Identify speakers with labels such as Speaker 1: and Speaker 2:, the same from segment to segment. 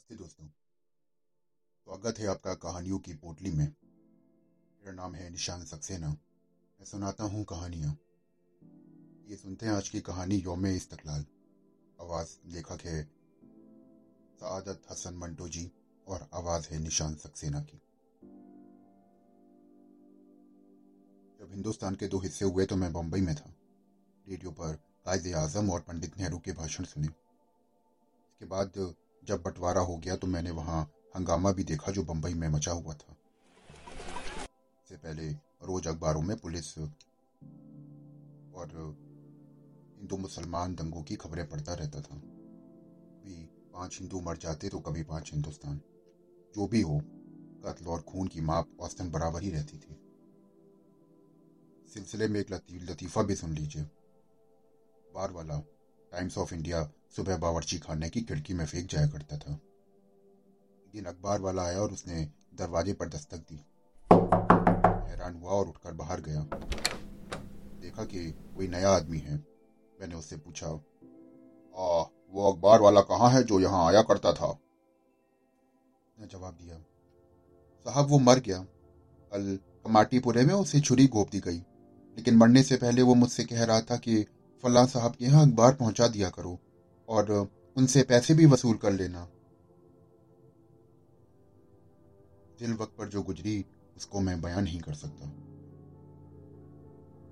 Speaker 1: नमस्ते दोस्तों। स्वागत है आपका कहानियों की पोटली में। मेरा नाम है निशान सक्सेना। मैं सुनाता हूँ कहानियाँ। ये सुनते हैं आज की कहानी योम इस्तकलाल। आवाज़ लेखक है सआदत हसन मंटो जी और आवाज़ है निशान सक्सेना की। जब हिंदुस्तान के दो हिस्से हुए तो मैं बम्बई में था। रेडियो पर कायद आज़म और पंडित नेहरू के भाषण सुने। इसके बाद जब बंटवारा हो गया तो मैंने वहाँ हंगामा भी देखा जो बंबई में मचा हुआ था। इससे पहले रोज अखबारों में पुलिस और हिंदू मुसलमान दंगों की खबरें पढ़ता रहता था। कभी पाँच हिंदू मर जाते तो कभी पाँच हिंदुस्तान। जो भी हो, कत्ल और खून की माप औसतन बराबर ही रहती थी। सिलसिले में एक लतीफा भी सुन लीजिए। बार वाला टाइम्स ऑफ़ इंडिया सुबह बावर्ची खाने की खिड़की में फेंक जाया करता था। एक दिन अखबार वाला आया और उसने दरवाजे पर दस्तक दी। हैरान हुआ और उठकर बाहर गया। देखा कि कोई नया आदमी है। मैंने उससे पूछा आ, वो अखबार वाला कहाँ है जो यहाँ आया करता था? उसने जवाब दिया साहब वो मर गया। कल कमाटीपुरे में उसे छुरी घोप दी गई। लेकिन मरने से पहले वो मुझसे कह रहा था कि फला साहब के यहाँ अखबार पहुँचा दिया करो। और उनसे पैसे भी वसूल कर लेना। दिल वक्त पर जो गुजरी, उसको मैं बयान नहीं कर सकता।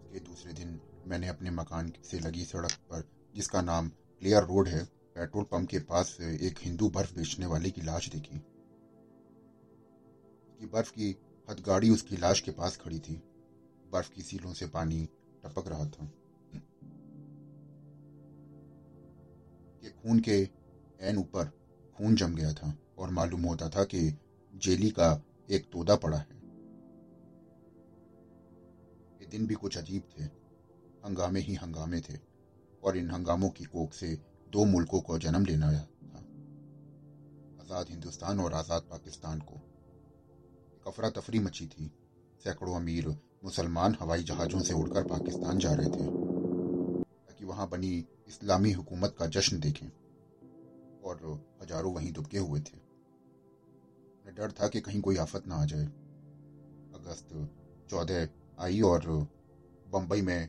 Speaker 1: उसके दूसरे दिन मैंने अपने मकान से लगी सड़क पर, जिसका नाम क्लियर रोड है, पेट्रोल पंप के पास एक हिंदू बर्फ़ बेचने वाले की लाश देखी। उसकी बर्फ़ की हथगाड़ी उसकी लाश के पास खड़ी थी। बर्फ़ की सीलों से पानी टपक रहा था। कि खून के एन ऊपर खून जम गया था और मालूम होता था कि जेली का एक तोदा पड़ा है। ये दिन भी कुछ अजीब थे। हंगामे ही हंगामे थे और इन हंगामों की कोख से दो मुल्कों को जन्म लेना था। आज़ाद हिंदुस्तान और आज़ाद पाकिस्तान को। एक अफरा तफरी मची थी। सैकड़ों अमीर मुसलमान हवाई जहाज़ों से उड़कर पाकिस्तान जा रहे थे। वहाँ बनी इस्लामी हुकूमत का जश्न देखें। और हज़ारों वहीं दुबके हुए थे। उन्हें डर था कि कहीं कोई आफत ना आ जाए। अगस्त चौदह आई और बम्बई में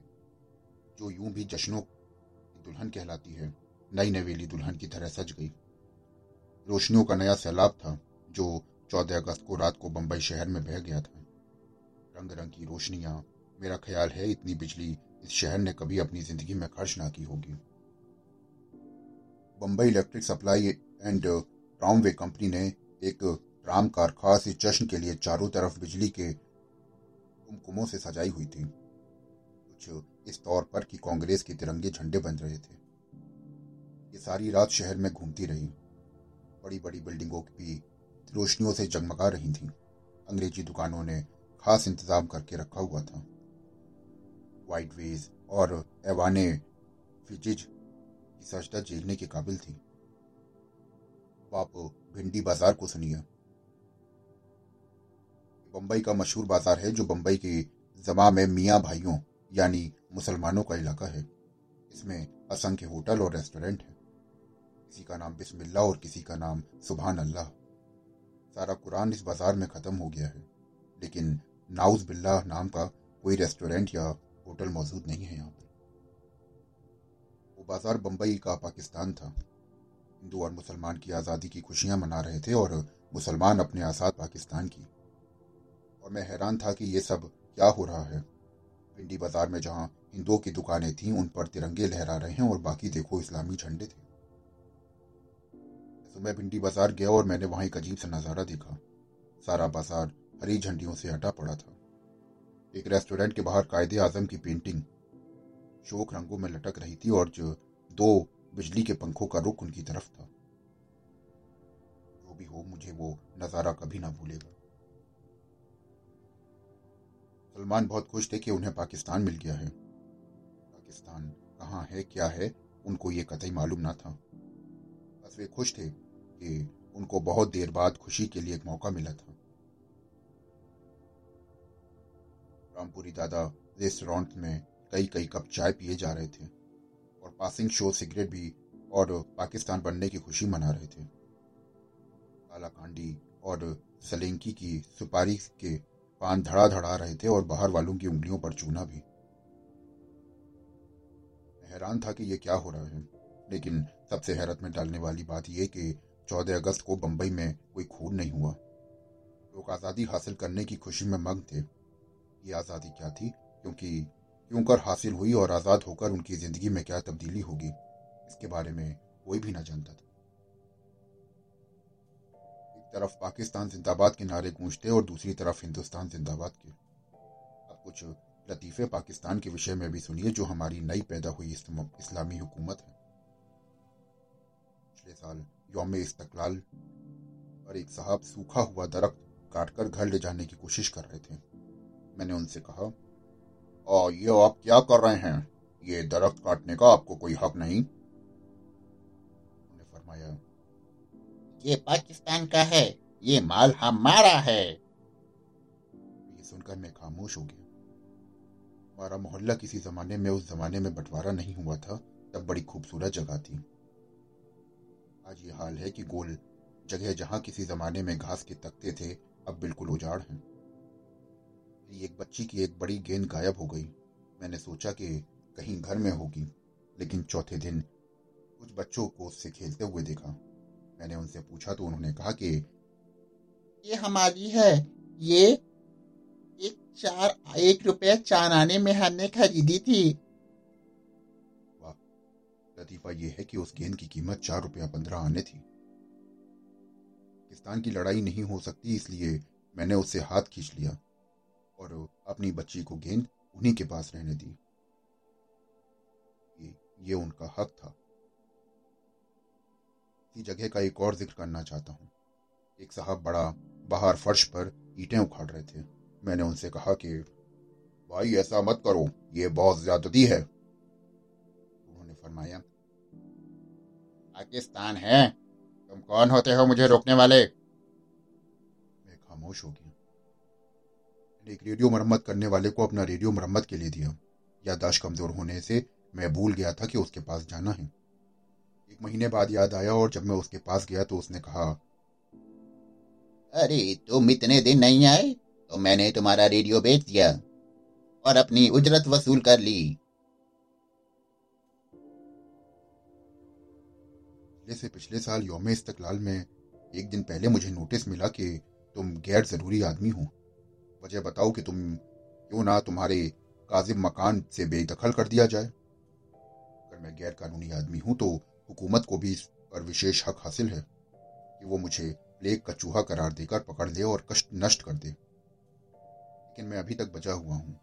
Speaker 1: जो यूँ भी जश्नों की दुल्हन कहलाती है, नई नवेली दुल्हन की तरह सज गई। रोशनियों का नया सैलाब था, जो चौदह अगस्त को रात को बम्बई शहर में बह गया था। रंग रंग की रोशनियाँ, मेरा ख्याल है, इतनी बिजली इस शहर ने कभी अपनी ज़िंदगी में खर्च ना की होगी। Bombay electric supply and tramway company ने एक ट्राम कार खास इस जश्न के लिए चारों तरफ़ बिजली के कुमकुमों से सजाई हुई थी। कुछ इस तौर पर कि कांग्रेस के तिरंगे झंडे बन रहे थे। ये सारी रात शहर में घूमती रही। बड़ी बड़ी बिल्डिंगों की रोशनियों से जगमगा रही थी। अंग्रेज़ी दुकानों ने खास इंतज़ाम करके रखा हुआ था। वाइट वेज और एवाने फिजिज सजदा झेलने के काबिल थी। आप भिंडी बाज़ार को सुनिए। बम्बई का मशहूर बाज़ार है, जो बम्बई के जमा में मियाँ भाइयों, यानी मुसलमानों का इलाका है। इसमें असंख्य होटल और रेस्टोरेंट है। किसी का नाम बिस्मिल्लाह और किसी का नाम सुबहान अल्लाह सारा कुरान इस बाज़ार में खत्म हो गया है, लेकिन नाउज बिल्ला नाम का कोई रेस्टोरेंट या होटल मौजूद नहीं है यहाँ पर। वो बाज़ार बम्बई का पाकिस्तान था। हिंदू और मुसलमान की आज़ादी की खुशियाँ मना रहे थे और मुसलमान अपने आज़ाद पाकिस्तान की। और मैं हैरान था कि ये सब क्या हो रहा है। पिंडी बाज़ार में जहाँ हिंदुओं की दुकानें थीं, उन पर तिरंगे लहरा रहे हैं और बाकी देखो इस्लामी झंडे थे। सुबह भिंडी बाज़ार गया और मैंने वहाँ एक अजीब सा नज़ारा देखा। सारा बाज़ार हरी झंडियों से हटा पड़ा था। एक रेस्टोरेंट के बाहर कायदे आज़म की पेंटिंग। शोक रंगों में लटक रही थी और जो दो बिजली के पंखों का रुख उनकी तरफ़ था। जो भी हो, मुझे वो नज़ारा कभी ना भूलेगा। सलमान बहुत खुश थे कि उन्हें पाकिस्तान मिल गया है। पाकिस्तान कहाँ है, क्या है, उनको ये कतई मालूम ना था। बस वे खुश थे कि उनको बहुत देर बाद खुशी के लिए एक मौका मिला था। रामपुरी दादा रेस्टोरेंट में कई कई कप चाय पिए जा रहे थे और पासिंग शो सिगरेट भी और पाकिस्तान बनने की खुशी मना रहे थे। कालाकांडी और सलेंकी की सुपारी के पान धड़ा धड़ा रहे थे और बाहर वालों की उंगलियों पर चूना भी। हैरान था कि यह क्या हो रहा है, लेकिन सबसे हैरत में डालने वाली बात यह कि चौदह अगस्त को बंबई में कोई खून नहीं हुआ। लोग आज़ादी हासिल करने की खुशी में मग्न थे। ये आज़ादी क्या थी? क्योंकि क्यों कर हासिल हुई और आज़ाद होकर उनकी ज़िंदगी में क्या तब्दीली होगी? इसके बारे में कोई भी ना जानता था। एक तरफ़ पाकिस्तान जिंदाबाद के नारे गूंजते और दूसरी तरफ़ हिंदुस्तान जिंदाबाद के। अब कुछ लतीफ़े पाकिस्तान के विषय में भी सुनिए, जो हमारी नई पैदा हुई इस्लामी हुकूमत है पिछले साल योम इस्तकलाल पर एक साहब सूखा हुआ दरख्त काटकर घर ले जाने की कोशिश कर रहे थे। मैंने उनसे कहा और ये आप क्या कर रहे हैं? ये दरख्त काटने का आपको कोई हक नहीं? फरमाया,
Speaker 2: ये पाकिस्तान का है, ये माल हमारा है।
Speaker 1: ये सुनकर मैं खामोश हो गया। हमारा मोहल्ला किसी जमाने में, उस जमाने में बंटवारा नहीं हुआ था, तब बड़ी खूबसूरत जगह थी। आज ये हाल है कि गोल जगह जहाँ किसी जमाने में घास के तख्ते थे, अब बिल्कुल उजाड़ हैं। एक बच्ची की एक बड़ी गेंद गायब हो गई। मैंने सोचा कि कहीं घर में होगी, लेकिन चौथे दिन कुछ बच्चों को उससे खेलते हुए देखा। मैंने उनसे पूछा तो उन्होंने कहा कि,
Speaker 2: ये हमारी है। ये एक चार, एक रुपया चार आने में हमने खरीदी थी।
Speaker 1: लतीफा यह है कि उस गेंद की कीमत चार रुपया पंद्रह आने थी। पाकिस्तान की लड़ाई नहीं हो सकती, इसलिए मैंने उससे हाथ खींच लिया। और अपनी बच्ची को गेंद उन्हीं के पास रहने दी। ये, ये उनका हक था। इसी जगह का एक और ज़िक्र करना चाहता हूँ। एक साहब बड़ा बाहर फर्श पर ईटें उखाड़ रहे थे। मैंने उनसे कहा कि भाई ऐसा मत करो ये बहुत ज्यादती है। उन्होंने फरमाया
Speaker 2: पाकिस्तान है तुम कौन होते हो मुझे रोकने वाले?
Speaker 1: मैं खामोश हो गया। एक रेडियो मरम्मत करने वाले को अपना रेडियो मरम्मत के लिए दिया। यादाश्त कमज़ोर होने से मैं भूल गया था कि उसके पास जाना है। एक महीने बाद याद आया और जब मैं उसके पास गया तो उसने कहा
Speaker 2: अरे तुम इतने दिन नहीं आए तो मैंने तुम्हारा रेडियो बेच दिया और अपनी उजरत वसूल कर ली।
Speaker 1: से पिछले साल योम इस्तकलाल में एक दिन पहले मुझे नोटिस मिला कि तुम गैर ज़रूरी आदमी हो। वजह बताओ कि तुम क्यों ना तुम्हारे काजिब मकान से बेदखल कर दिया जाए। अगर मैं गैर कानूनी आदमी हूँ तो हुकूमत को भी इस पर विशेष हक हासिल है कि वो मुझे प्लेग का चूहा करार देकर पकड़ ले और कष्ट नष्ट कर दे। लेकिन मैं अभी तक बचा हुआ हूँ।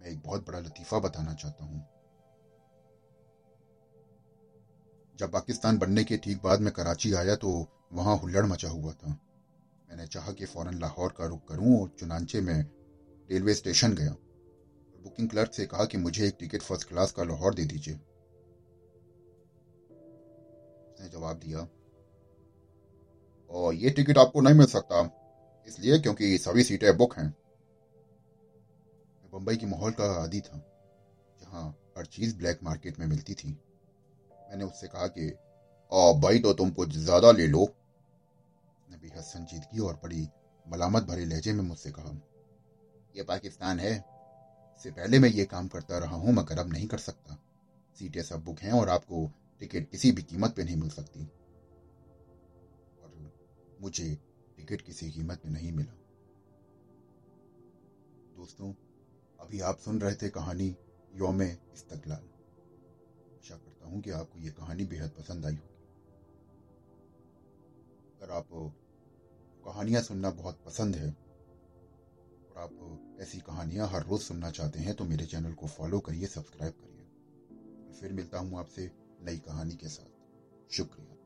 Speaker 1: मैं एक बहुत बड़ा लतीफा बताना चाहता हूँ। जब पाकिस्तान बनने के ठीक बाद में कराची आया तो वहाँ हुल्लड़ मचा हुआ था। मैंने चाहा कि फ़ौरन लाहौर का रुख करूँ और चुनाचे में रेलवे स्टेशन गया। और बुकिंग क्लर्क से कहा कि मुझे एक टिकट फ़र्स्ट क्लास का लाहौर दे दीजिए। उसने जवाब दिया, और ये टिकट आपको नहीं मिल सकता, इसलिए क्योंकि सभी सीटें बुक हैं। मैं बम्बई की माहौल का आदि था, जहाँ हर चीज़ ब्लैक मार्केट में मिलती थी। मैंने उससे कहा कि भाई तो तुम कुछ ज़्यादा ले लो उसने बेहद संजीदगी और बड़ी मलामत भरे लहजे में मुझसे कहा यह पाकिस्तान है, इससे पहले मैं ये काम करता रहा हूँ, मगर अब नहीं कर सकता। सीटें सब बुक हैं और आपको टिकट किसी भी कीमत पे नहीं मिल सकती। और मुझे टिकट किसी कीमत में नहीं मिला। दोस्तों, अभी आप सुन रहे थे कहानी योम इस्तकलाल आशा करता हूँ कि आपको ये कहानी बेहद पसंद आई होगी। अगर आप कहानियाँ सुनना बहुत पसंद है और आप ऐसी कहानियाँ हर रोज सुनना चाहते हैं तो मेरे चैनल को फॉलो करिए, सब्सक्राइब करिए। फिर मिलता हूँ आपसे नई कहानी के साथ। शुक्रिया।